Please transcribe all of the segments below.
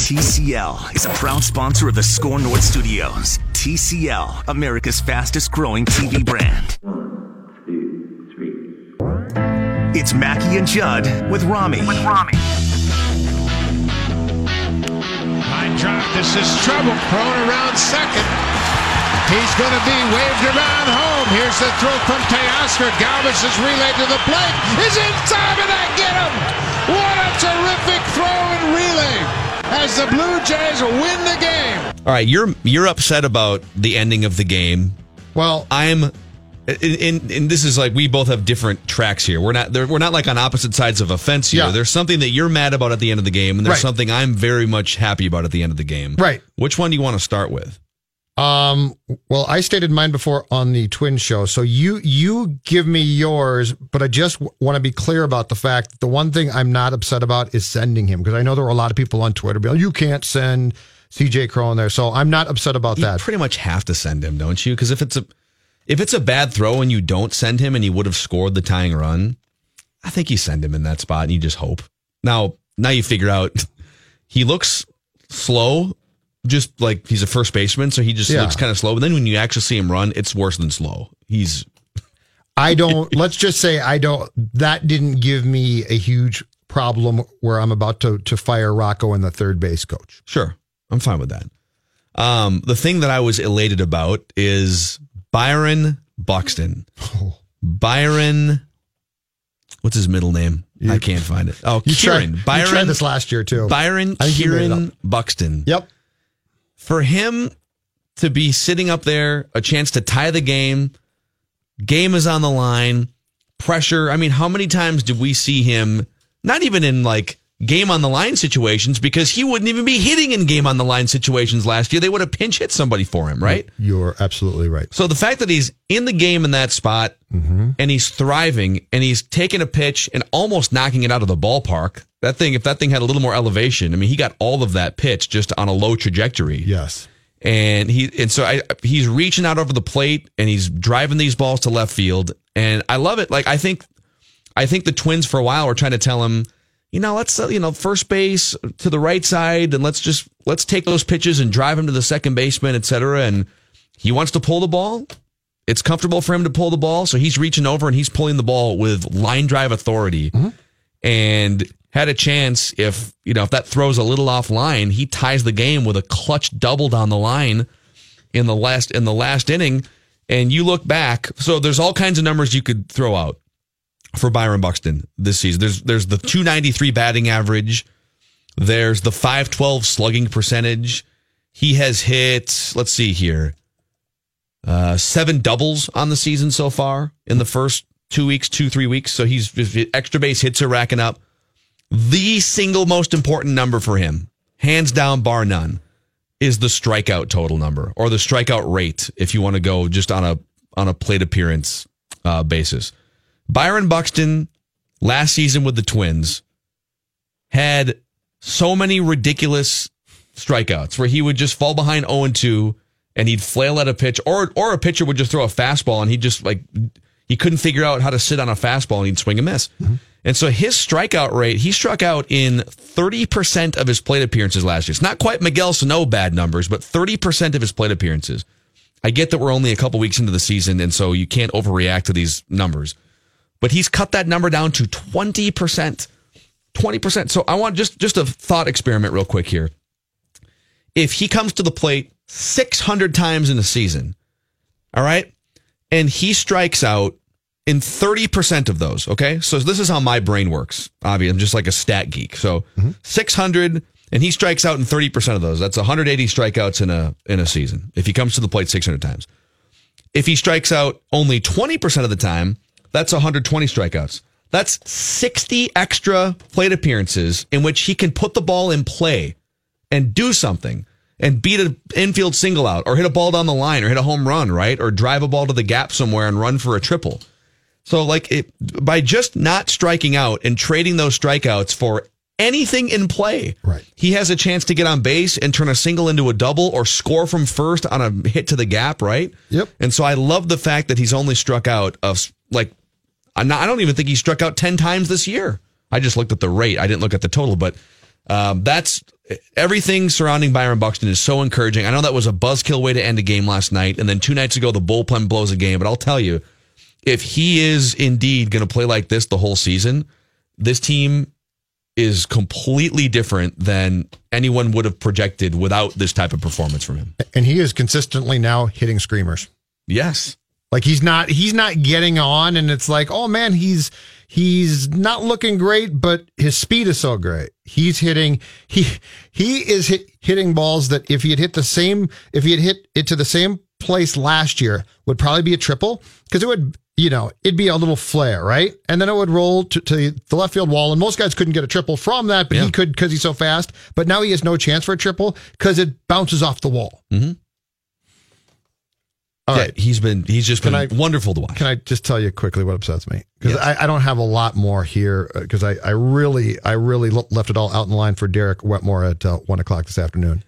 TCL is a proud sponsor of the SKOR North Studios. TCL, America's fastest growing TV brand. One, two, three. It's Mackey and Judd with Rami. With Rami. High drop. This is trouble. Thrown around second. He's going to be waved around home. Here's the throw from Teoscar. Galvis is relayed to the plate. Is in time and I get him. What a terrific throw and relay as the Blue Jays win the game. All right, you're you're upset about the ending of the game. Well, I'm and, and this is like we both have different tracks here. We're not we're not like on opposite sides of a fence here. Yeah. There's something that you're mad about at the end of the game, and there's Right. something I'm very much happy about at the end of the game. Right. Which one do you want to start with? Um, well, I stated mine before on the twin show. So you you give me yours, but I just w- want to be clear about the fact that the one thing I'm not upset about is sending him because I know there were a lot of people on Twitter being, you can't send CJ Cron in there. So I'm not upset about You that. pretty much have to send him, don't you? Because if it's a if it's a bad throw and you don't send him and he would have scored the tying run, I think you send him in that spot and you just hope. Now, now you figure out he looks slow, just like he's a first baseman, so he just Yeah. looks kind of slow. But then when you actually see him run, it's worse than slow. He's I don't, let's just say I don't, that didn't give me a huge problem where I'm about to, to fire Rocco and the third base coach. Sure. I'm fine with that. Um, the thing that I was elated about is Byron Buxton. Byron, what's his middle name? I can't find it. Oh, You Kieran. tried, you Byron. tried this last year too. Byron you Kieran. Buxton. Yep. For him to be sitting up there, a chance to tie the game, game is on the line, pressure. I mean, how many times did we see him, not even in like game on the line situations, because he wouldn't even be hitting in game on the line situations last year. They would have pinch hit somebody for him, right? You're absolutely right. So the fact that he's in the game in that spot mm-hmm. and he's thriving and he's taking a pitch and almost knocking it out of the ballpark. That thing, if that thing had a little more elevation, I mean, he got all of that pitch just on a low trajectory. Yes. And he and so I he's reaching out over the plate and he's driving these balls to left field. And I love it. Like I think I think the Twins for a while were trying to tell him, you know, let's uh, you know first base to the right side and let's just let's take those pitches and drive him to the second baseman, et cetera. And he wants to pull the ball. It's comfortable for him to pull the ball, so he's reaching over and he's pulling the ball with line drive authority. And had a chance if you know if that throws a little offline, he ties the game with a clutch double down the line in the last in the last inning. And you look back, so there's all kinds of numbers you could throw out for Byron Buxton this season. There's there's the 293 batting average. There's the 512 slugging percentage. He has hit, let's see here, uh, seven doubles on the season so far in the first two weeks, two, three weeks. So he's extra base hits are racking up. The single most important number for him, hands down, bar none, is the strikeout total number or the strikeout rate if you want to go just on a on a plate appearance uh, basis. Byron Buxton last season with the Twins had so many ridiculous strikeouts where he would just fall behind 0 and 2 and he'd flail at a pitch or or a pitcher would just throw a fastball and he just like he couldn't figure out how to sit on a fastball and he'd swing and miss. Mm-hmm. And so his strikeout rate, he struck out in 30% of his plate appearances last year. It's not quite Miguel Sano bad numbers, but 30% of his plate appearances. I get that we're only a couple weeks into the season and so you can't overreact to these numbers. But he's cut that number down to 20%. 20%. So I want just just a thought experiment real quick here. if he comes to the plate 600 times in a season, all right, and he strikes out in 30% of those, okay? So this is how my brain works. Obviously, I'm just like a stat geek. So 600 and he strikes out in 30% of those. That's 180 strikeouts in a in a season if he comes to the plate 600 times. If he strikes out only 20% of the time, that's 120 strikeouts. That's 60 extra plate appearances in which he can put the ball in play and do something and beat an infield single out or hit a ball down the line or hit a home run, right? Or drive a ball to the gap somewhere and run for a triple. So like it, by just not striking out and trading those strikeouts for anything in play, Right. He has a chance to get on base and turn a single into a double or score from first on a hit to the gap, right? Yep. And so I love the fact that he's only struck out of like not, I don't even think he struck out 10 times this year. I just looked at the rate. I didn't look at the total, but um, that's everything surrounding Byron Buxton is so encouraging. I know that was a buzzkill way to end a game last night. And then two nights ago, the bullpen blows a game. But I'll tell you, if he is indeed going to play like this the whole season, this team is completely different than anyone would have projected without this type of performance from him. And he is consistently now hitting screamers. Yes. Like he's not he's not getting on and it's like, "Oh man, he's he's not looking great, but his speed is so great." He's hitting he he is hit, hitting balls that if he had hit the same if he had hit it to the same place last year would probably be a triple because it would you know, it'd be a little flare, right? And then it would roll to, to the left field wall. And most guys couldn't get a triple from that, but Yeah. he could because he's so fast. But now he has no chance for a triple because it bounces off the wall. Mhm. All right. he's been he's just been Can I- wonderful to watch. Can I just tell you quickly what upsets me? Because Yes. I, I don't have a lot more here. Because I, I really, I really left it all out in the line for Derek Wetmore at uh, one o'clock this afternoon.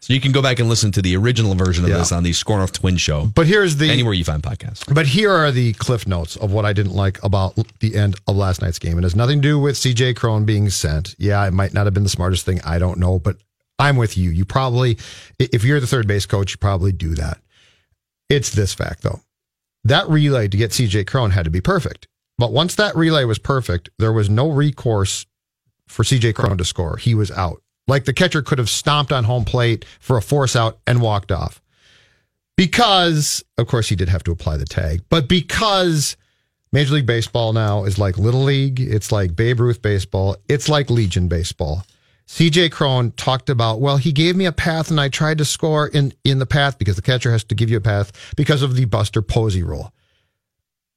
So you can go back and listen to the original version of Yeah. this on the SKOR North Twin Show. But here's the anywhere you find podcasts. But here are the cliff notes of what I didn't like about the end of last night's game. It has nothing to do with CJ Cron being sent. Yeah, it might not have been the smartest thing. I don't know, but I'm with you. You probably, if you're the third base coach, you probably do that. It's this fact though. That relay to get CJ Cron had to be perfect. But once that relay was perfect, there was no recourse for CJ Cron to score. He was out. Like the catcher could have stomped on home plate for a force out and walked off because of course he did have to apply the tag, but because Major League Baseball now is like Little League, it's like Babe Ruth baseball, it's like Legion baseball. CJ Cron talked about, well, he gave me a path and I tried to score in, in the path because the catcher has to give you a path because of the Buster Posey rule.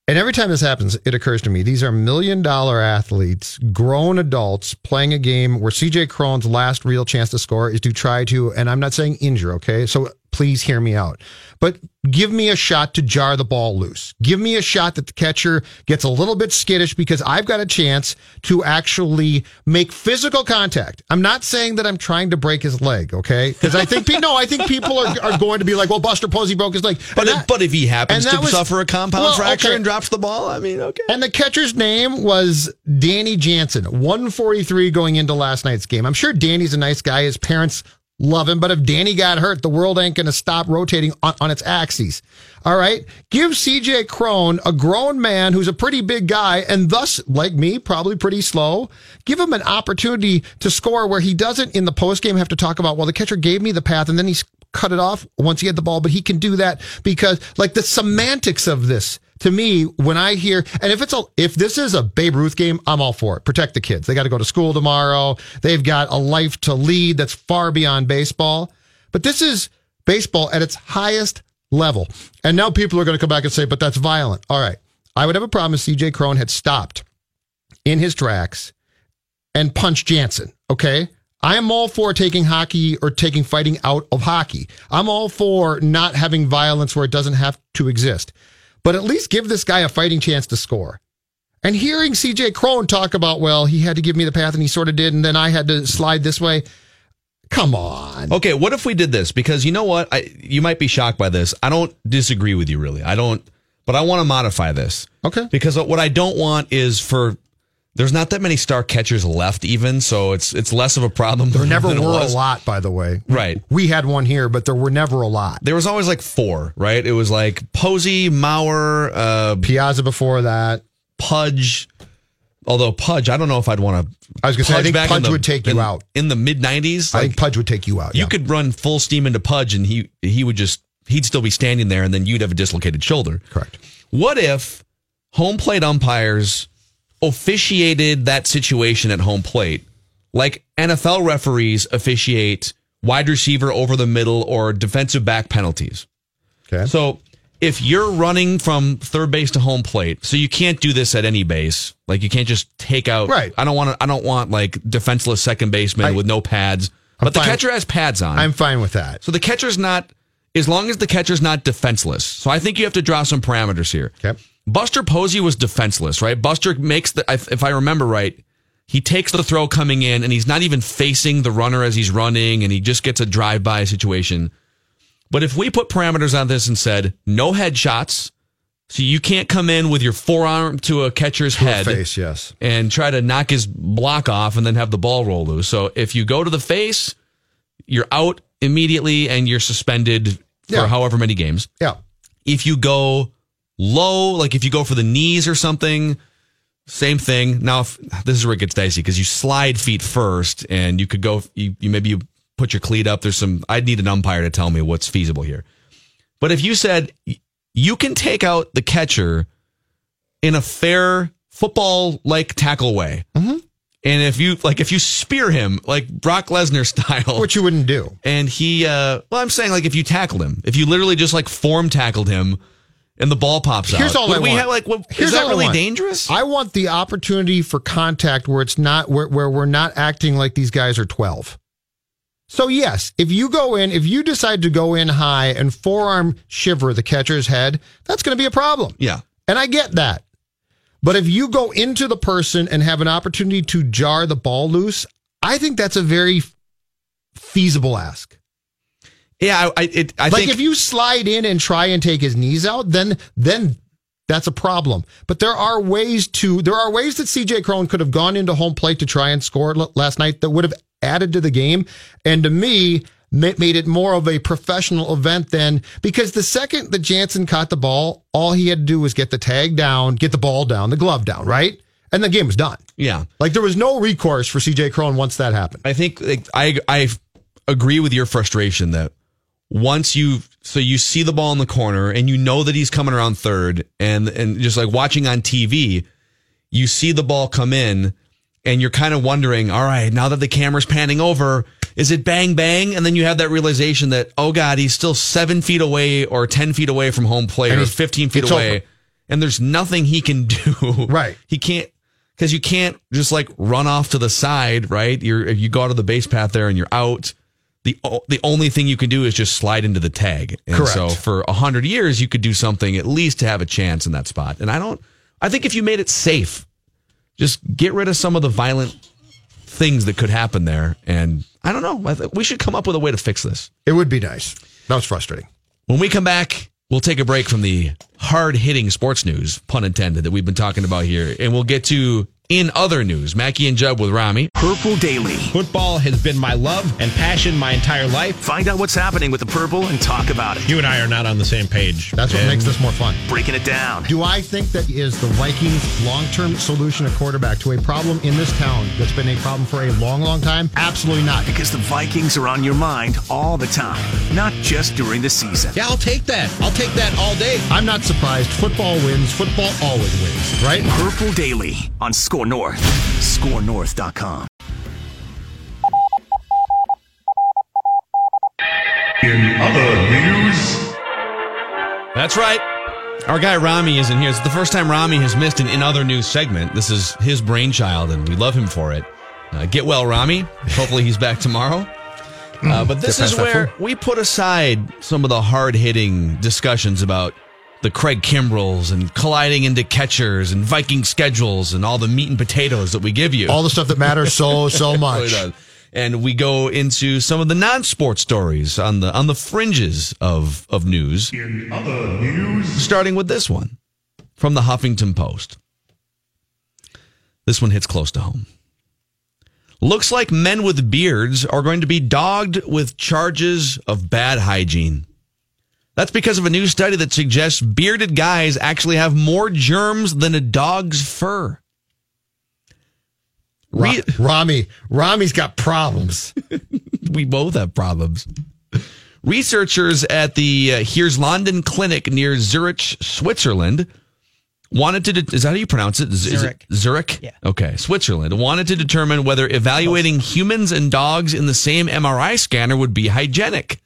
And every time this happens, it occurs to me these are million dollar athletes, grown adults playing a game where CJ Cron's last real chance to score is to try to, and I'm not saying injure, okay? So please hear me out. But give me a shot to jar the ball loose. Give me a shot that the catcher gets a little bit skittish because I've got a chance to actually make physical contact. I'm not saying that I'm trying to break his leg, okay? Because I think, no, I think people are, are going to be like, well, Buster Posey broke his leg. But And if, that- but if he happens to was- suffer a compound Well, fracture okay. and drops the ball, I mean, okay. And the catcher's name was Danny Jansen, 143 going into last night's game. I'm sure Danny's a nice guy. His parents love him, but if Danny got hurt, the world ain't going to stop rotating on, on its axes. All right. Give CJ Cron, a grown man who's a pretty big guy and thus, like me, probably pretty slow. Give him an opportunity to score where he doesn't in the postgame have to talk about, well, the catcher gave me the path and then he's cut it off once he had the ball, but he can do that because like the semantics of this to me, when I hear, and if it's a, if this is a Babe Ruth game, I'm all for it. Protect the kids. They got to go to school tomorrow. They've got a life to lead that's far beyond baseball. But this is baseball at its highest level. And now people are going to come back and say, but that's violent. All right. I would have a problem if CJ Cron had stopped in his tracks and punched Jansen. Okay. I am all for taking hockey or taking fighting out of hockey. I'm all for not having violence where it doesn't have to exist. But at least give this guy a fighting chance to score. And hearing CJ Cron talk about, well, he had to give me the path and he sort of did, and then I had to slide this way. Come on. Okay, what if we did this? Because you know what? I, you might be shocked by this. I don't disagree with you, really. I don't, but I want to modify this. Okay. Because what I don't want is for, there's not that many star catchers left, even, so it's it's less of a problem. There never were a lot, by the way. Right. We had one here, but there were never a lot. There was always like four, right? It was like Posey, Mauer, uh, Piazza before that. Pudge, Although Pudge, I don't know if I'd want to. I was gonna say, I think Pudge the- would take you in- out. in the mid '90s. I Like think Pudge would take you out. you yeah. could run full steam into Pudge, and he he would just he'd still be standing there, and then you'd have a dislocated shoulder. correct. What if home plate umpires officiated that situation at home plate like NFL referees officiate wide receiver over the middle or defensive back penalties? Okay. So if you're running from third base to home plate, so you can't do this at any base. Like you can't just take out. Right. I don't want to. I don't want like defenseless second baseman I- with no pads. But the catcher has pads on. I'm fine with that. so the catcher's not. As long as the catcher's not defenseless. So I think you have to draw some parameters here. Okay. Buster Posey was defenseless, right? Buster makes the, if if I remember right, he takes the throw coming in and he's not even facing the runner as he's running and he just gets a drive by situation. But if we put parameters on this and said no headshots, so you can't come in with your forearm to a catcher's head Face, yes. and try to knock his block off and then have the ball roll loose. So if you go to the face, you're out immediately and you're suspended for however many games Yeah. if you go low, like if you go for the knees or something, same thing. Now, if, this is where it gets dicey because you slide feet first, and you could go. You, you maybe you put your cleat up. There's some. I'd need an umpire to tell me what's feasible here. But if you said you can take out the catcher in a fair football like tackle way. And if you like, if you spear him like Brock Lesnar style, Which you wouldn't do. and he uh well i'm saying like if you tackled him if you literally just like form tackled him and the ball pops out Here's all would I we want. have like what, Here's is that really dangerous I want the opportunity for contact where it's not where, where we're not acting like these guys are 12. So yes, if you go in, if you decide to go in high and forearm shiver the catcher's head, that's going to be a problem. yeah And I get that. But if you go into the person and have an opportunity to jar the ball loose, I think that's a very feasible ask. Yeah i it, I like think if you slide in and try and take his knees out, then then that's a problem. But there are ways to there are ways that CJ Cron could have gone into home plate to try and score last night that would have added to the game, and to me made it more of a professional event than because the second that Jansen caught the ball, all he had to do was get the tag down, get the ball down, the glove down, right, and the game was done. yeah Like there was no recourse for CJ Cron once that happened. i think like, i i agree with your frustration that once you so you see the ball in the corner and you know that he's coming around third and and just like watching on tv you see the ball come in and you're kind of wondering, all right, now that the camera's panning over, is it bang bang? And then you have that realization that, oh God, he's still seven feet away or 10 feet away from home plate And or 15 feet away. over. And there's nothing he can do. Right. He can't, because you can't just like run off to the side, right? You're, you go out of the base path there and you're out. The, the only thing you can do is just slide into the tag. And Correct. so for a hundred years, you could do something at least to have a chance in that spot. And I don't, I think if you made it safe, just get rid of some of the violent things that could happen there. And I don't know. I th- we should come up with a way to fix this. It would be nice. That was frustrating. When we come back, we'll take a break from the hard hitting sports news, pun intended, that we've been talking about here. And we'll get to in other news, Mackey and Judd with Rami. Purple Daily. Football has been my love and passion my entire life. Find out what's happening with the purple and talk about it. You and I are not on the same page. That's what And makes this more fun. Breaking it down. Do I think that is the Vikings' long-term solution at quarterback to a problem in this town that's been a problem for a long, long time? Absolutely not. Because the Vikings are on your mind all the time, not just during the season. Yeah, I'll take that. I'll take that all day. I'm not surprised. Football wins. Football always wins, right? Purple Daily on SKOR North. SKORNorth.com. In other news, That's right. Our guy Rami isn't here. It's the first time Rami has missed an in other news segment. This is his brainchild, and we love him for it. Uh, get well, Rami. Hopefully, he's back tomorrow. Uh, but this is where we put aside some of the hard hitting discussions about the Craig Kimbrells and colliding into catchers and Viking schedules and all the meat and potatoes that we give you. All the stuff that matters so, so Really much. does. And we go into some of the non-sports stories on the on the fringes of of news in other news, starting with this one from the Huffington Post. This one hits close to home. Looks like men with beards are going to be dogged with charges of bad hygiene. That's because of a new study that suggests bearded guys actually have more germs than a dog's fur. Ra- Re- Rami, Rami's got problems. we both have problems. Researchers at the uh, Hirslanden Clinic near Zurich, Switzerland, wanted to. De- is that how you pronounce it? Z- is it Zurich. Zurich. Yeah. Okay. Switzerland wanted to determine whether evaluating humans and dogs in the same MRI scanner would be hygienic.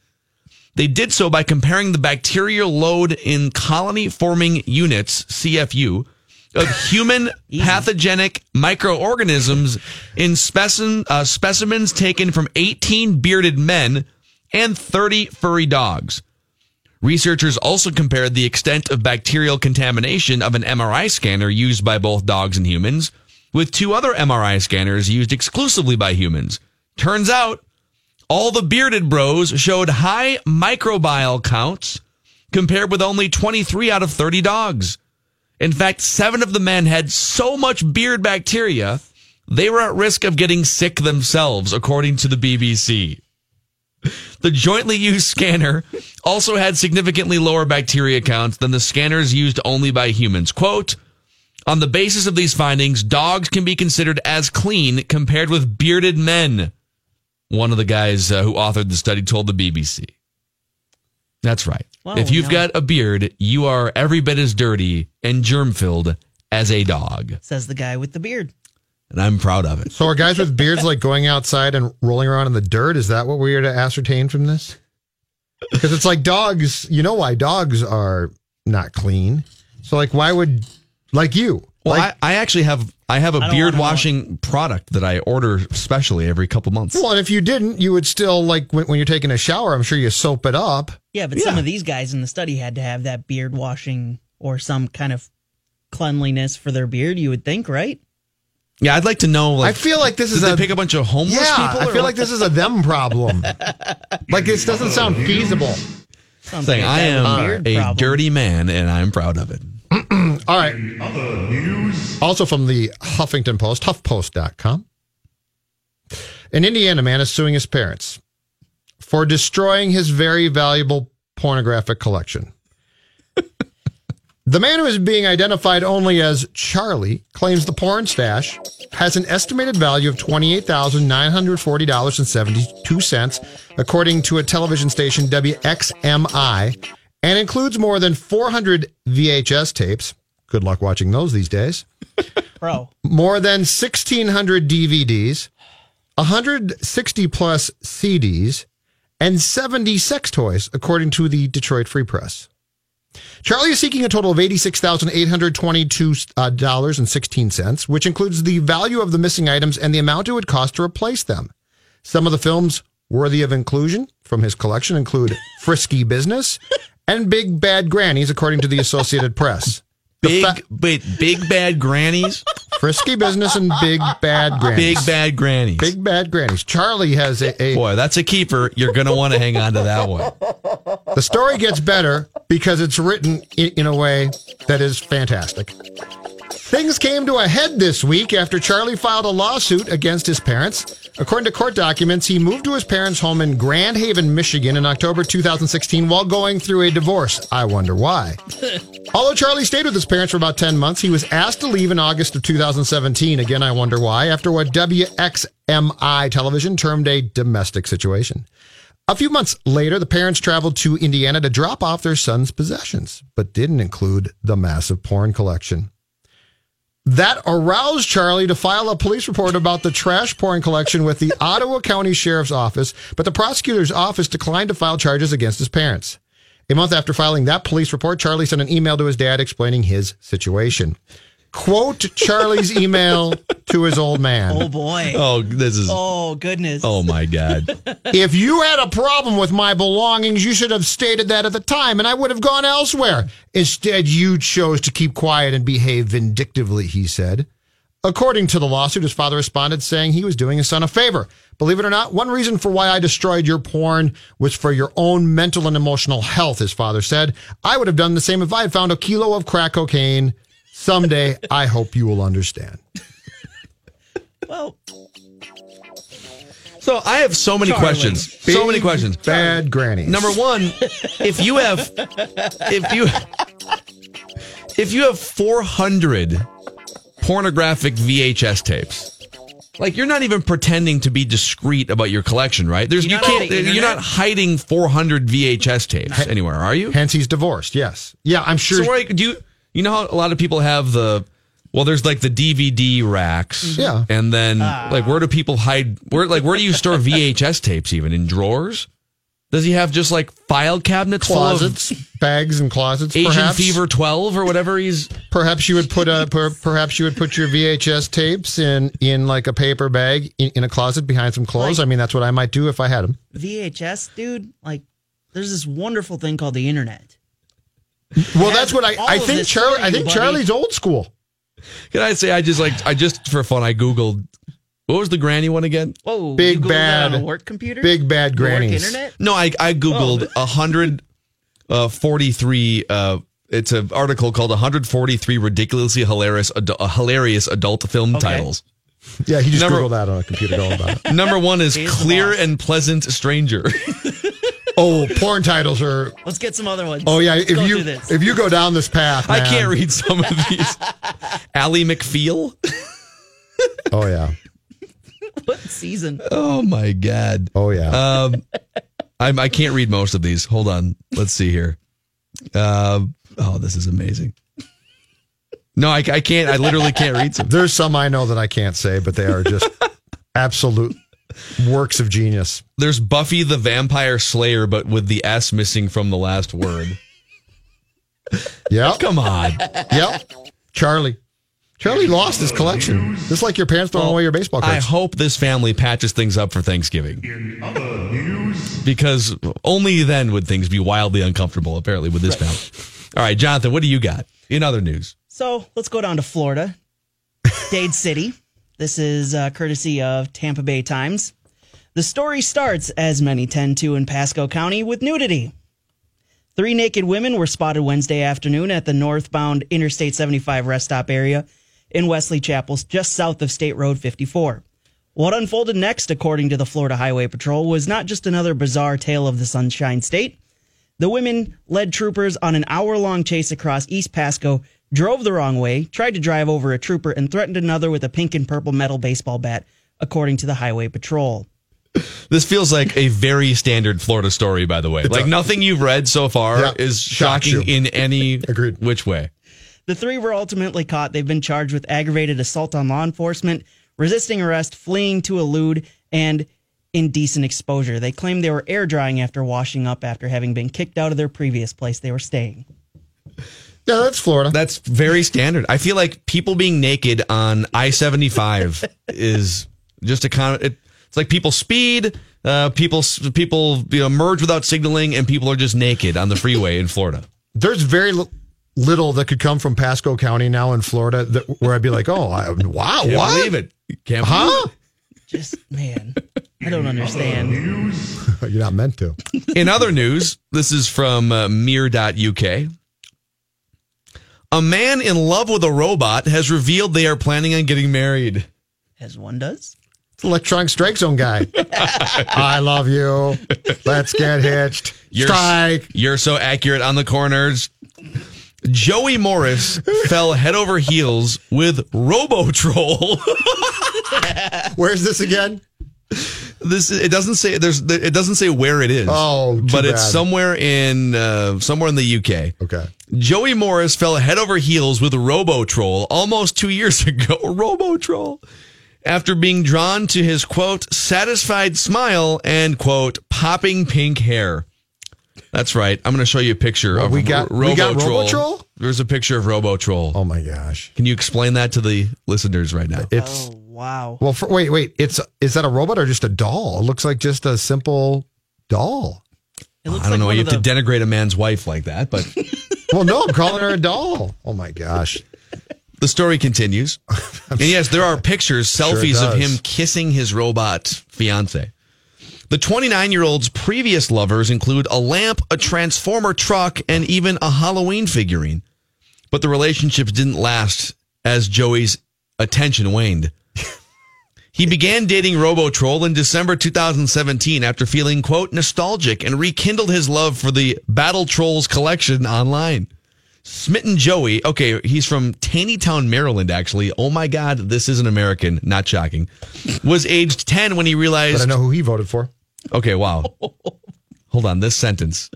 They did so by comparing the bacterial load in colony forming units (CFU) of human pathogenic microorganisms in specimen, uh, specimens taken from 18 bearded men and 30 furry dogs. Researchers also compared the extent of bacterial contamination of an MRI scanner used by both dogs and humans with two other MRI scanners used exclusively by humans. Turns out all the bearded bros showed high microbial counts compared with only 23 out of 30 dogs. In fact, seven of the men had so much beard bacteria, they were at risk of getting sick themselves, according to the BBC. The jointly used scanner also had significantly lower bacteria counts than the scanners used only by humans. Quote, on the basis of these findings, dogs can be considered as clean compared with bearded men. One of the guys uh, who authored the study told the BBC. That's right. Well, if you've no. got a beard, you are every bit as dirty and germ filled as a dog. Says the guy with the beard. And I'm proud of it. So are guys with beards like going outside and rolling around in the dirt? Is that what we are to ascertain from this? Because it's like dogs. You know why dogs are not clean. So like, why would like you? Well, like, I, I actually have I have a I beard wanna know. washing product that I order specially every couple months. well, and if you didn't, you would still like when, when you're taking a shower. I'm sure you soap it up. Yeah, but some of these guys in the study had to have that beard washing or some kind of cleanliness for their beard, you would think, right? Yeah, I'd like to know. Like, I feel like this did is they a pick a bunch of homeless yeah. people? I feel like this is a them problem. like this doesn't sound feasible. Sounds saying like I a guy with am beard a dirty man and I'm proud of it. All right. Other news. Also from the Huffington Post, HuffPost.com. An Indiana man is suing his parents for destroying his very valuable pornographic collection. the man who is being identified only as Charlie claims the porn stash has an estimated value of $28,940.72, according to a television station WXMI, and includes more than 400 VHS tapes. Good luck watching those these days Bro, more than 1,600 DVDs, 160 plus CDs, and 70 sex toys, according to the Detroit Free Press. Charlie is seeking a total of 86,822 uh, dollars and 16 which includes the value of the missing items and the amount it would cost to replace them. Some of the films worthy of inclusion from his collection include Frisky Business and Big Bad Grannies, according to the Associated Press. The Big, fa- wait, big bad grannies, Frisky Business and Big Bad Grannies. big bad grannies. Big Bad Grannies. Charlie has a, a Boy, that's a keeper. You're gonna want to hang on to that one. the story gets better because it's written in, in a way that is fantastic. Things came to a head this week after Charlie filed a lawsuit against his parents. According to court documents, he moved to his parents' home in Grand Haven, Michigan in October 2016 while going through a divorce. I wonder why. Although Charlie stayed with his parents for about 10 months, he was asked to leave in August of 2017. Again, I wonder why, after what WXMI television termed a domestic situation. A few months later, the parents traveled to Indiana to drop off their son's possessions, but didn't include the massive porn collection. That aroused Charlie to file a police report about the trash porn collection with the Ottawa County Sheriff's Office, but the prosecutor's office declined to file charges against his parents. A month after filing that police report, Charlie sent an email to his dad explaining his situation. Quote Charlie's email to his old man. oh boy. Oh, this is. Oh goodness. Oh my God. If you had a problem with my belongings, you should have stated that at the time and I would have gone elsewhere. Instead, you chose to keep quiet and behave vindictively, he said. According to the lawsuit, his father responded saying he was doing his son a favor. Believe it or not, one reason for why I destroyed your porn was for your own mental and emotional health, his father said. I would have done the same if I had found a kilo of crack cocaine. Someday, I hope you will understand. Well, So I have so many Charlie. questions. so many questions. Bad grannies. Number one, if you have, if you, if you have 400 pornographic VHS tapes, like you're not even pretending to be discreet about your collection, right? There's You're you not can't the you're not hiding 400 VHS tapes anywhere, are you? Hence, he's divorced. Yes. Yeah, I'm sure. So like, do you you know how a lot of people have the well, there's like the DVD racks, mm-hmm. Yeah. and then ah. like where do people hide? Where like where do you store VHS tapes? Even in drawers? Does he have just like file cabinets closets, full of bags, and closets. Agent perhaps. Fever 12 or whatever he's? Perhaps you would put a per, perhaps you would put your VHS tapes in in like a paper bag in, in a closet behind some clothes. Like- I mean, that's what I might do if I had them. VHS, dude. Like, there's this wonderful thing called the internet. Well, that's what I I think. Charlie, for I think buddy. Charlie's old school. Can I say I just like I just for fun I googled what was the granny one again? Oh, Big you Googled that bad- on a work computer, big bad granny. internet. No, I I googled a hundred uh, forty three. Uh, it's an article called "143 ridiculously hilarious adu- uh, hilarious adult film Okay. titles." Yeah, he just Number- googled that on a computer going about it. Number one is He's "Clear and Pleasant Stranger." Oh, porn titles are. Let's get some other ones. Oh yeah, Let's if you this. if you go down this path, I man. can't read some of these. Ally McFeel. Oh yeah. what season? Oh my god. Oh yeah. Um, I'm, I can't read most of these. Hold on. Let's see here. Uh, oh, this is amazing. No, I, I can't. I literally can't read some. There's some I know that I can't say, but they are just absolute works of genius. There's Buffy the Vampire Slayer, but with the S missing from the last word. Yep. Come on. Yep. Charlie. Charlie lost his collection. Just like your parents throwing away your baseball I hope this family patches things up for Thanksgiving In other news, because only then would things be wildly uncomfortable, apparently, with this family. All right, Jonathan, what do you got in other news? So let's go down to Florida, Dade City. This is uh, courtesy of Tampa Bay Times. The story starts, as many tend to in Pasco County, with nudity. Three naked women were spotted Wednesday afternoon at the northbound Interstate 75 rest stop area in Wesley Chapels, just south of State Road 54. What unfolded next, according to the Florida Highway Patrol, was not just another bizarre tale of the Sunshine State. The women led troopers on an hour long chase across East Pasco, drove the wrong way, tried to drive over a trooper, and threatened another with a pink and purple metal baseball bat, according to the Highway Patrol. This feels like a very standard Florida story, by the way. like a- nothing you've read so far Yeah, is shocking you. in any Agreed. which way. The three were ultimately caught. They've been charged with aggravated assault on law enforcement, resisting arrest, fleeing to elude, and indecent exposure. They claimed they were air drying after washing up after having been kicked out of their previous place they were staying. Yeah, that's Florida. That's very standard. I feel like people being naked on I seventy five is just a kind of. It, it's like people speed, uh, people people you know, merge without signaling, and people are just naked on the freeway in Florida. There's very li- little that could come from Pasco County now in Florida that, where I'd be like, oh, I, wow, Can't what? believe it. Can't Huh? believe it. Just, man, I don't understand. You're not meant to. In other news, this is from uh, Mir.uk. A man in love with a robot has revealed they are planning on getting married. As one does. It's Electronic Strike Zone guy. I love you. Let's get hitched. You're, Strike. You're so accurate on the corners. Joey Morris fell head over heels with Robo Troll. Where's this again? This it doesn't say there's it doesn't say where it is. Oh, too but it's somewhere in uh, somewhere in the UK. Okay. Joey Morris fell head over heels with Robo Troll almost two years ago. Robo Troll. After being drawn to his quote, satisfied smile and quote, popping pink hair. That's right. I'm going to show you a picture Well, of we got- we got Robotroll? There's a picture of Robo Troll. Oh my gosh. Can you explain that to the listeners right now? It's Oh, wow. well. For, wait, wait. It's is that a robot or just a doll? It looks like just a simple doll. It looks I don't like know. one You of have to denigrate a man's wife like that, but Well, no, I'm calling her a doll. Oh my gosh. the story continues. and yes, there are pictures, selfies of him kissing his robot fiance. The 29 year old's previous lovers include a lamp, a transformer truck, and even a Halloween figurine. But the relationships didn't last as Joey's attention waned. He began dating Robotroll in December 2017 after feeling, quote, nostalgic and rekindled his love for the Battle Trolls collection online. Smitten Joey, okay, he's from Taneytown, Maryland, actually. Oh my God, this is an American. Not shocking. Was aged 10 when he realized. But I know who he voted for. Okay, wow. Hold on, this sentence.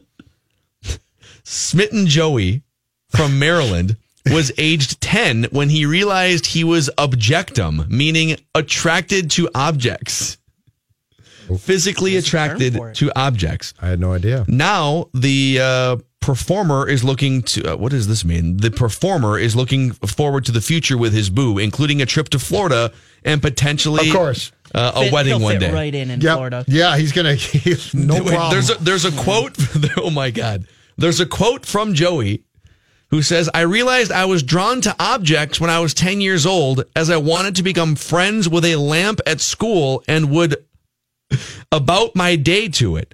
Smitten Joey from Maryland was aged 10 when he realized he was objectum, meaning attracted to objects. Physically attracted to objects. I had no idea. Now the uh, performer is looking to uh, what does this mean? The performer is looking forward to the future with his boo, including a trip to Florida and potentially, Of course. uh, a Fit- wedding he'll one fit day. right in in Yep. Florida. Yeah, he's gonna. He's, no Wait, problem. There's a, there's a quote. Oh my God. There's a quote from Joey who says, I realized I was drawn to objects when I was 10 years old as I wanted to become friends with a lamp at school and would about my day to it.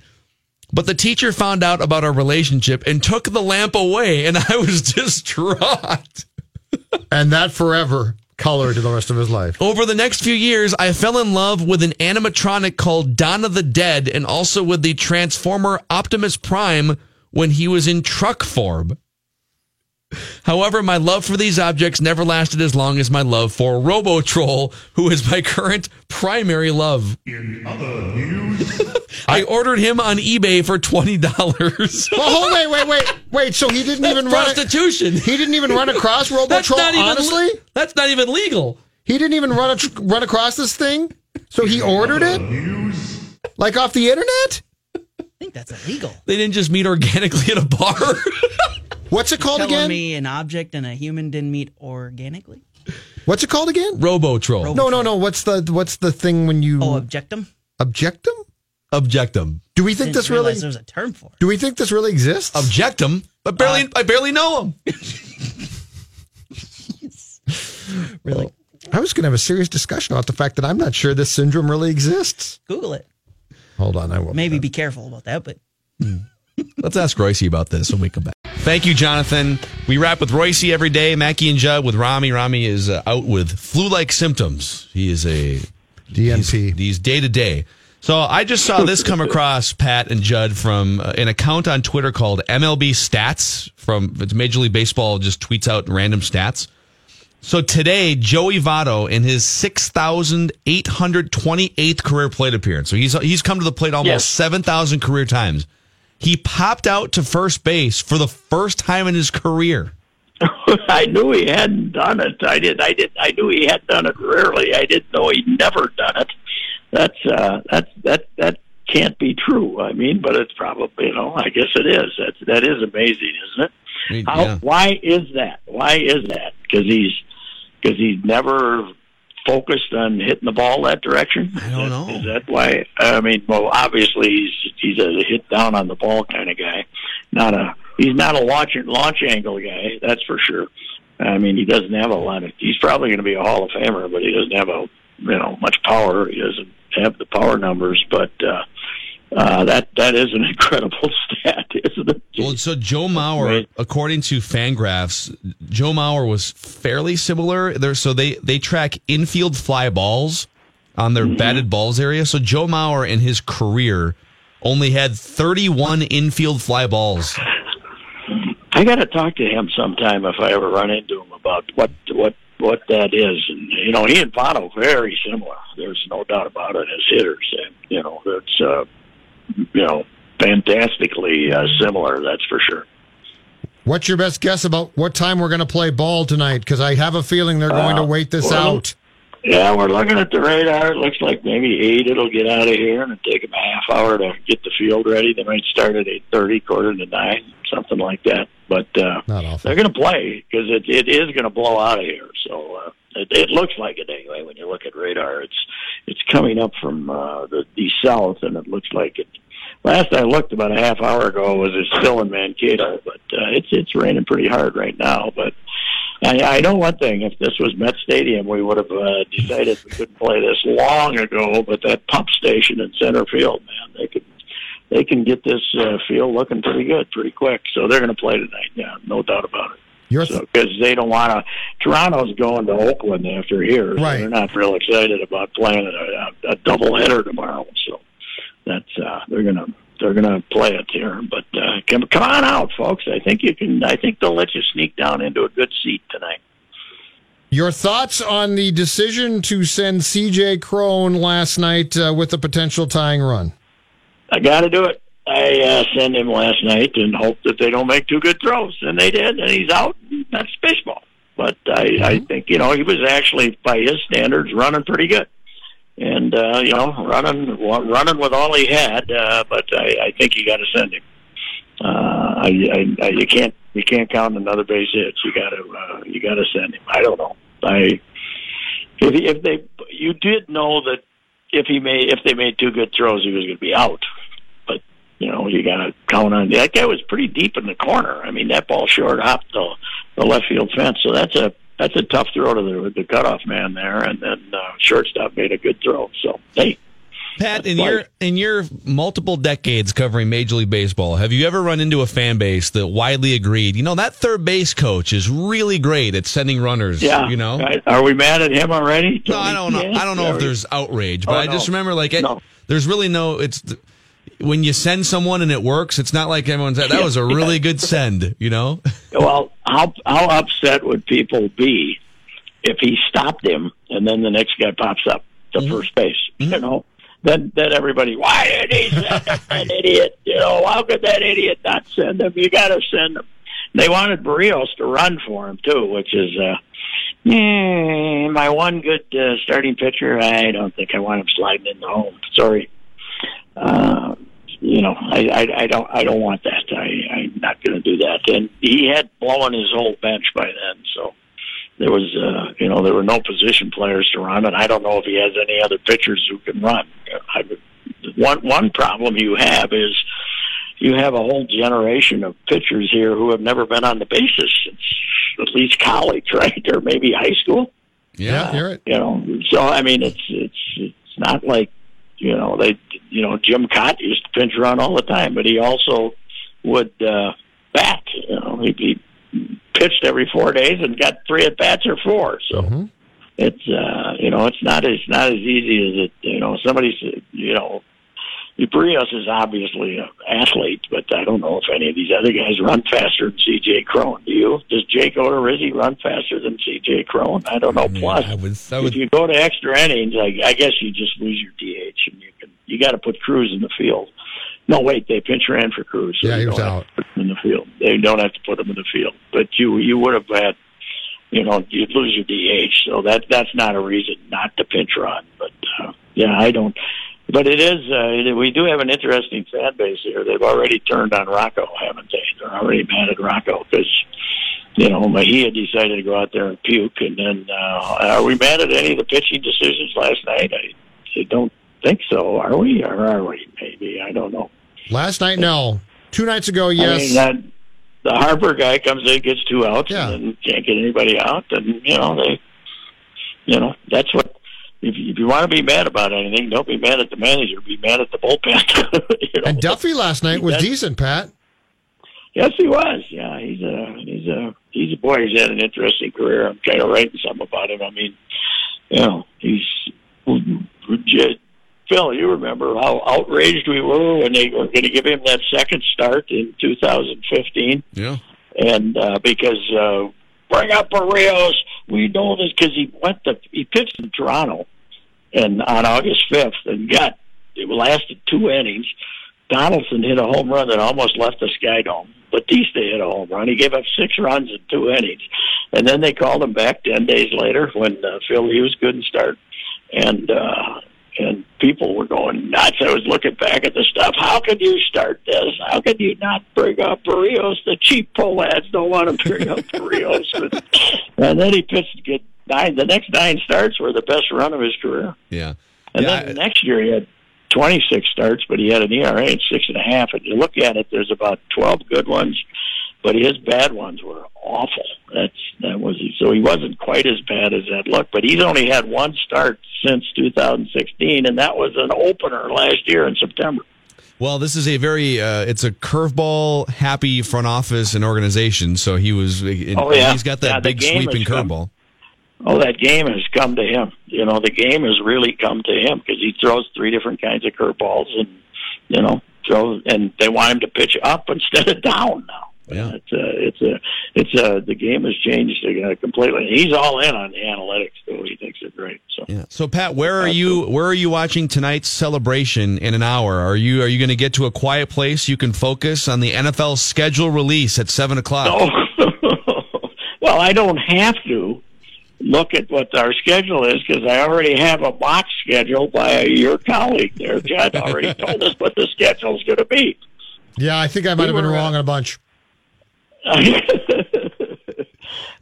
But the teacher found out about our relationship and took the lamp away, and I was distraught. and that forever colored the rest of his life. Over the next few years, I fell in love with an animatronic called Donna the Dead and also with the Transformer Optimus Prime when he was in truck form. However, my love for these objects never lasted as long as my love for Robotroll, who is my current primary love. In other news, I ordered him on eBay for twenty dollars. Well, hold wait, wait, wait, wait. So he didn't even run. prostitution. He didn't even run across That's Robotroll. not even honestly, that's not even legal. he didn't even run a, run across this thing. So he ordered it news, like off the internet. I think that's illegal. They didn't just meet organically at a bar. What's it called Telling again? me an object and a human didn't meet organically? What's it called again? Robotroll. No, no, no. What's the what's the thing when you Oh, objectum? objectum? Objectum. Do we think Didn't this really? realize there's a term for it. Do we think this really exists? Objectum. I barely uh, I barely know him. Really? I was going to have a serious discussion about the fact that I'm not sure this syndrome really exists. Google it. Hold on, I will. Maybe be careful about that, but hmm. Let's ask Royce about this when we come back. Thank you, Jonathan. We wrap with Royce every day. Mackey and Judd with Rami. Rami is uh, out with flu-like symptoms. He is a DNP. He's day to day. So I just saw this come across Pat and Judd from uh, an account on Twitter called MLB Stats. From it's Major League Baseball just tweets out random stats. So today, Joey Votto in his six thousand eight hundred twenty eighth career plate appearance. So he's he's come to the plate almost Yes. seven thousand career times. He popped out to first base for the first time in his career. I knew he hadn't done it. I did. I did. I knew he had done it rarely. I didn't know he'd never done it. That's uh, that's that that can't be true. I mean, but it's probably you know. I guess it is. That's that is amazing, isn't it? I mean, How, yeah. Why is that? Why is that? Because he's because he's never focused on hitting the ball that direction. I don't know. Is that why? I mean, well, obviously he's he's a hit down on the ball kind of guy, not a he's not a launch launch angle guy. That's for sure. I mean, he doesn't have a lot of. He's probably going to be a Hall of Famer, but he doesn't have a you know much power. He doesn't have the power numbers, but. uh uh, that that is an incredible stat, isn't it? Well, so Joe Mauer, Right. according to Fangraphs, Joe Mauer was fairly similar. There, so they they track infield fly balls on their batted balls area. So Joe Mauer in his career only had 31 infield fly balls. I got to talk to him sometime if I ever run into him about what what what that is. And you know, he and Votto very similar. There's no doubt about it as hitters. And you know, it's uh, you know fantastically uh, similar. That's for sure. What's your best guess about what time we're going to play ball tonight? Because I have a feeling they're going to Uh, wait this well, out. Yeah, we're looking at the radar. It looks like maybe eight. It'll get out of here and it'll take them a half hour to get the field ready. They might start at eight thirty, quarter to nine, something like that. But uh, they're going to play because it it is going to blow out of here. So uh, it, it looks like it anyway. When you look at radar, it's it's coming up from uh, the the south, and it looks like it. Last I looked about a half hour ago, was it still in Mankato, but uh, it's it's raining pretty hard right now. But I, I know one thing: if this was Met Stadium, we would have uh, decided we couldn't play this long ago. But that pump station in center field, man, they could they can get this uh, field looking pretty good pretty quick. So they're going to play tonight. Yeah, no doubt about it. Your So because they don't want to. Toronto's going to Oakland after here. So Right. They're not real excited about playing a, a, a double header tomorrow. So that's uh, they're to they're to play it here. But uh, come come on out, folks. I think you can. I think they'll let you sneak down into a good seat tonight. Your thoughts on the decision to send CJ Cron last night uh, with a potential tying run? I got to do it. I uh, sent him last night and hope that they don't make two good throws, and they did, and he's out. That's baseball. But I, mm-hmm. I think you know he was actually, by his standards, running pretty good, and uh, you know running running with all he had. Uh, but I, I think you got to send him. Uh, I, I, I, you can't you can't count another base hits. You got to uh, you got to send him. I don't know. I if if they you did know that if he made if they made two good throws, he was going to be out. You know you got to count on that guy was pretty deep in the corner. I mean that ball short off the the left field fence. So that's a that's a tough throw to the the cutoff man there, and then uh, shortstop made a good throw. So hey, Pat, in your in your multiple decades covering Major League Baseball, have you ever run into a fan base that widely agreed? You know that third base coach is really great at sending runners. Yeah, you know. Are we mad at him already? No, I don't know. I don't know if there's outrage, but oh, I just remember like it, no. there's really no. It's when you send someone and it works. It's not like everyone said that was a really good send. You know. well, how how upset would people be if he stopped him and then the next guy pops up to mm-hmm. first base? Mm-hmm. You know then then everybody, why did he send that idiot? You know, how could that idiot not send him? You got to send him. They wanted Berrios to run for him too, which is uh, eh, my one good uh, starting pitcher. I don't think I want him sliding in the home. Sorry. Uh, you know, I, I, I don't, I don't want that. I, I'm not going to do that. And he had blown his whole bench by then, so there was, uh, you know, there were no position players to run, and I don't know if he has any other pitchers who can run. I, one one problem you have is you have a whole generation of pitchers here who have never been on the bases since at least college, right, or maybe high school. Yeah, uh, right. You know, so I mean, it's it's it's not like you know they you know Jim Kaat used to pinch run all the time, but he also would uh, bat. You know, he'd, he'd pitched every four days and got three at bats or four. So mm-hmm. it's uh, you know it's not as not as easy as it you know somebody's you know Berrios is obviously an athlete, but I don't know if any of these other guys run faster than C.J. Cron. Do you? Does Jake Odorizzi run faster than C.J. Cron? I don't know. Plus, I was, I if you go to extra innings, I, I guess you just lose your DH, you got to put Cruz in the field. No, wait, they pinch ran for Cruz. So yeah, he was out in the field. They don't have to put him in the field, but you you would have had, you know, you'd lose your DH. So that that's not a reason not to pinch run. But uh, yeah, I don't. But it is. Uh, we do have an interesting fan base here. They've already turned on Rocco, haven't they? They're already mad at Rocco because you know, Mejia decided to go out there and puke. And then, uh, are we mad at any of the pitching decisions last night? I, I don't think so. Are we? Or are we? Maybe. I don't know. Last night, no. Two nights ago, yes. I mean, that, the Harper guy comes in, gets two outs, yeah. and can't get anybody out. And, you know, they, you know, that's what, if you, if you want to be mad about anything, don't be mad at the manager. Be mad at the bullpen. you know? And Duffey last night was decent, Pat. Yes, he was. Yeah, he's a he's a he's a boy. He's had an interesting career. I'm kind of writing something about him. I mean, you know, he's Phil, you remember how outraged we were when they were going to give him that second start in 2015. Yeah, and uh, because uh, bring up Berrios, we know this because he went to he pitched in Toronto, and on August 5th, and got it lasted two innings. Donaldson hit a home run that almost left the Sky Dome. Bautista hit a home run. He gave up six runs in two innings, and then they called him back ten days later when uh, Phil Hughes couldn't start, and uh, and people were going nuts. I was looking back at the stuff. How could you start this? How could you not bring up Berrios? The cheap ads don't want to bring up Berrios. and, and then he pitched get nine. The next nine starts were the best run of his career. Yeah. And yeah, then the next year he had 26 starts, but he had an ERA of six and a half. And you look at it, there's about 12 good ones, but his bad ones were awful. That's that was so he wasn't quite as bad as that looked, but he's only had one start since 2016, and that was an opener last year in September. Well, this is a very uh, it's a curveball happy front office and organization. So he was. Oh yeah, he's got that yeah, big sweeping curveball. Oh, that game has come to him. You know, the game has really come to him because he throws three different kinds of curveballs, and you know, throw, and they want him to pitch up instead of down now. Yeah. It's a, it's a, it's a, the game has changed uh, completely. He's all in on the analytics too. He thinks it's great. So Yeah. So Pat, where are you? Where are you watching tonight's celebration in an hour? Are you are you going to get to a quiet place you can focus on the NFL schedule release at seven o'clock? Oh, well, I don't have to look at what our schedule is because I already have a box schedule by your colleague there. Judd already told us what the schedule is going to be. Yeah, I think I might have been wrong on a bunch.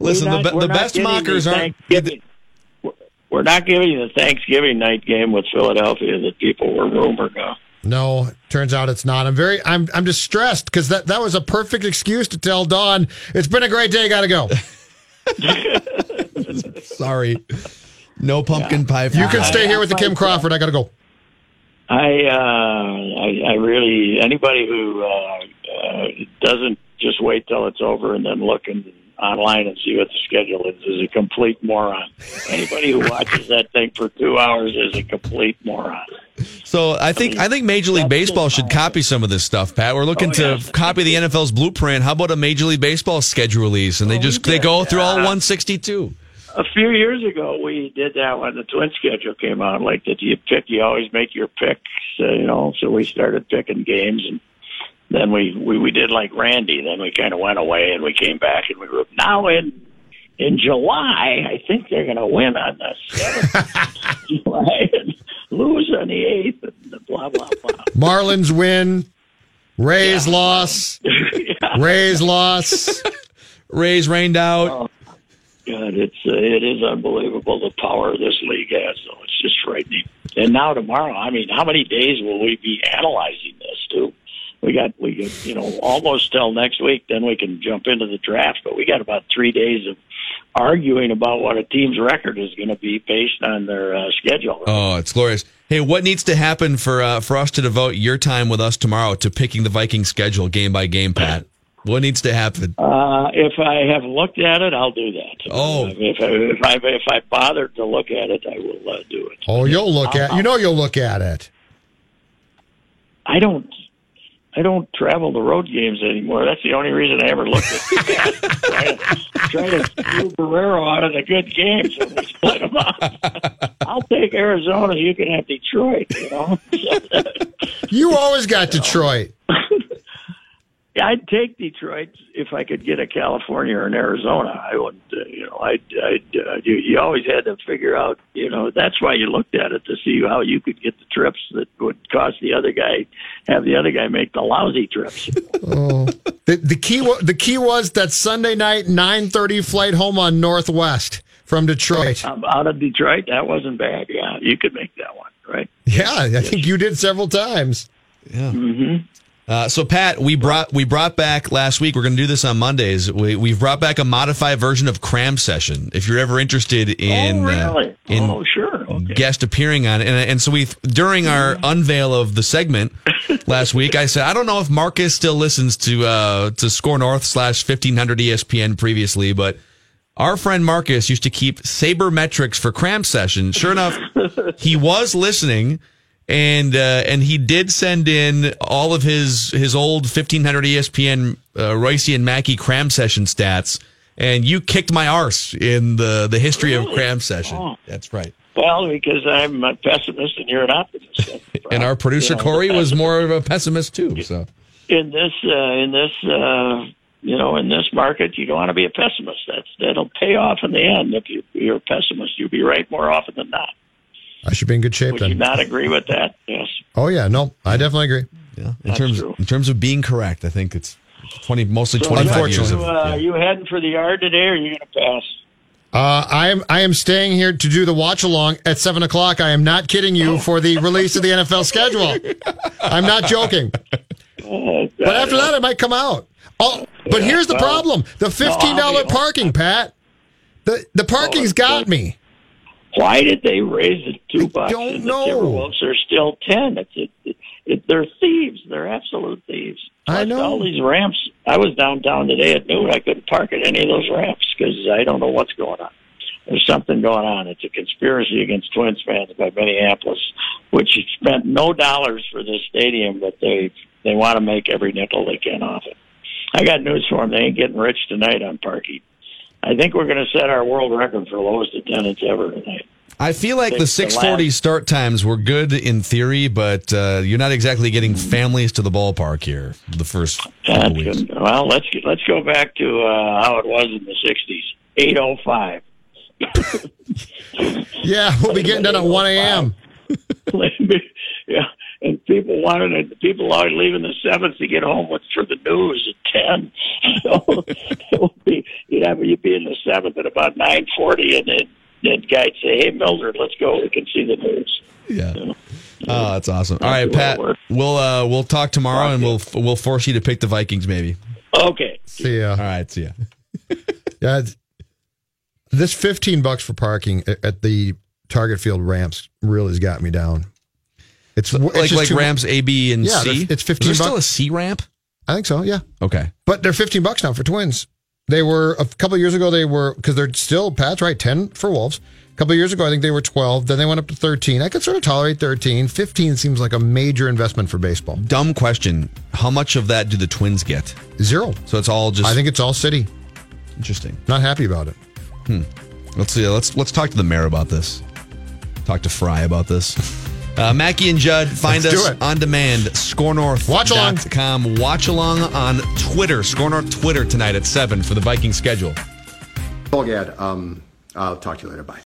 Listen, We're the, be- the best mockers the aren't. We're not giving you the Thanksgiving night game with Philadelphia that people were rumored of. No, turns out it's not. I'm very, I'm, I'm distressed because that, that was a perfect excuse to tell Don it's been a great day. Got to go. Sorry, no pumpkin pie. For You can Pat. stay here with the Kim Crawford. I got to go. I, uh, I, I really anybody who uh, uh, doesn't just wait till it's over and then look in, online and see what the schedule is is a complete moron. Anybody who watches that thing for two hours is a complete moron. So I think I think Major League Baseball should copy some of this stuff, Pat. We're looking Oh, to yeah. copy the NFL's blueprint. How about a Major League Baseball schedule release, and they Oh, just they go through all 162. A few years ago, we did that when the twin schedule came out. Like that, you pick, you always make your picks, uh, you know. So we started picking games, and then we we, we did like Randy. Then we kind of went away, and we came back, and we were now in in July. I think they're going to win on the seventh July and lose on the eighth, and blah blah blah. Marlins win. Rays loss. Rays loss. Rays rained out. God, it's uh, it is unbelievable the power this league has. So it's just frightening. And now tomorrow, I mean, how many days will we be analyzing this? Too, we got we got you know almost till next week. Then we can jump into the draft. But we got about three days of arguing about what a team's record is going to be based on their uh, schedule. Oh, it's glorious. Hey, what needs to happen for uh, for us to devote your time with us tomorrow to picking the Viking schedule game by game, Pat? What needs to happen? Uh, if I have looked at it, I'll do that. Oh. if I, if I if I bothered to look at it, I will uh, do it. Oh, you'll look at. You know, you'll look at it. I don't. I don't travel to road games anymore. That's the only reason I ever looked at try to, try to screw Barrero out of the good games and we split them up. I'll take Arizona. You can have Detroit. You know, You always got Detroit. I'd take Detroit if I could get a California or an Arizona. I wouldn't. Uh, you know, I'd. I'd uh, you, you always had to figure out. You know, that's why you looked at it to see how you could get the trips that would cost the other guy, have the other guy make the lousy trips. Oh, the, the key. wa- The key was that Sunday night nine thirty flight home on Northwest from Detroit. Um, out of Detroit, that wasn't bad. Yeah, you could make that one, right? Yeah, I think you did several times. Yeah. Mm-hmm. Uh, so Pat, we brought we brought back last week. We're going to do this on Mondays. We we've brought back a modified version of Cram Session. If you're ever interested in oh, really? uh, in oh, sure. Okay. guest appearing on it, and, and so we during our unveil of the segment last week, I said I don't know if Marcus still listens to uh, to SKOR North slash fifteen hundred ESPN previously, but. Our friend Marcus used to keep sabermetrics for cram session. Sure enough, he was listening, and uh, and he did send in all of his his old 1500 ESPN uh, Reusse and Mackey cram session stats. And you kicked my arse in the the history of cram session. Oh. That's right. Well, because I'm a pessimist and you're an optimist. And our producer You know, Corey was more of a pessimist too. So in this uh, in this uh, you know in this market you don't want to be a pessimist that's that'll pay off in the end if you, you're a pessimist you'll be right more often than not I should be in good shape would you not agree with that yes Oh yeah, no, I definitely agree. yeah, in That's terms true. in terms of being correct, I think it's twenty mostly So twenty five you, years of uh, yeah. you heading for the yard today or are you going to pass Uh, I am I am staying here to do the watch along at seven o'clock. I am not kidding you for the release of the NFL schedule. I'm not joking. oh, But after that, it might come out. Oh, but here's the well, problem: the fifteen dollar I'll parking, Pat. The the parking's got me. Why did they raise it two bucks I don't and know. the Timberwolves are still ten it's it, it, it, they're thieves they're absolute thieves I know. all these ramps I was downtown today at noon I couldn't park at any of those ramps because I don't know what's going on there's something going on it's a conspiracy against Twins fans by Minneapolis which spent no dollars for this stadium but they they want to make every nickel they can off it. I got news for them. They ain't getting rich tonight on parking. I think we're going to set our world record for lowest attendance ever tonight. I feel like the The 640 last- start times were good in theory, but uh, you're not exactly getting families to the ballpark here the first That's weeks. good. Well, let's let's go back to uh, how it was in the '60s. Eight oh five. Yeah, we'll be getting done at 1 a.m. yeah, and people wanted it. People are leaving the seventh to get home with for the news at ten. So it would be you'd have you'd be in the seventh at about nine forty, and then then guy'd say, "Hey, Mildred, let's go. We can see the news." Yeah. Oh, that's awesome. All right, That's the way it Pat. We'll uh, we'll talk tomorrow, and we'll we'll force you to pick the Vikings, maybe. Okay. See ya. All right. See ya. Yeah, it's- this 15 bucks for parking at- at the Target Field ramps really has got me down. It's, it's like like ramps A, B, and C. Yeah, C. it's Is 15 there still a C ramp? I think so. Yeah, Okay. but they're 15 bucks now for twins. They were a couple of years ago. They were because they're still Pat's right 10 for Wolves. A couple of years ago, I think they were 12. Then they went up to 13. I could sort of tolerate 13. 15 seems like a major investment for baseball. Dumb question. How much of that do the Twins get? Zero. So it's all just I think it's all city. interesting. Not happy about it. Hmm. Let's see. Let's let's talk to the mayor about this. Talk to Frey about this. Uh, Mackey and Judd, find Let's us on demand. SKORNorth. Watch along. Watch along on Twitter. SKORNorth Twitter tonight at seven for the Viking schedule. Paul Gad, um, I'll talk to you later. Bye.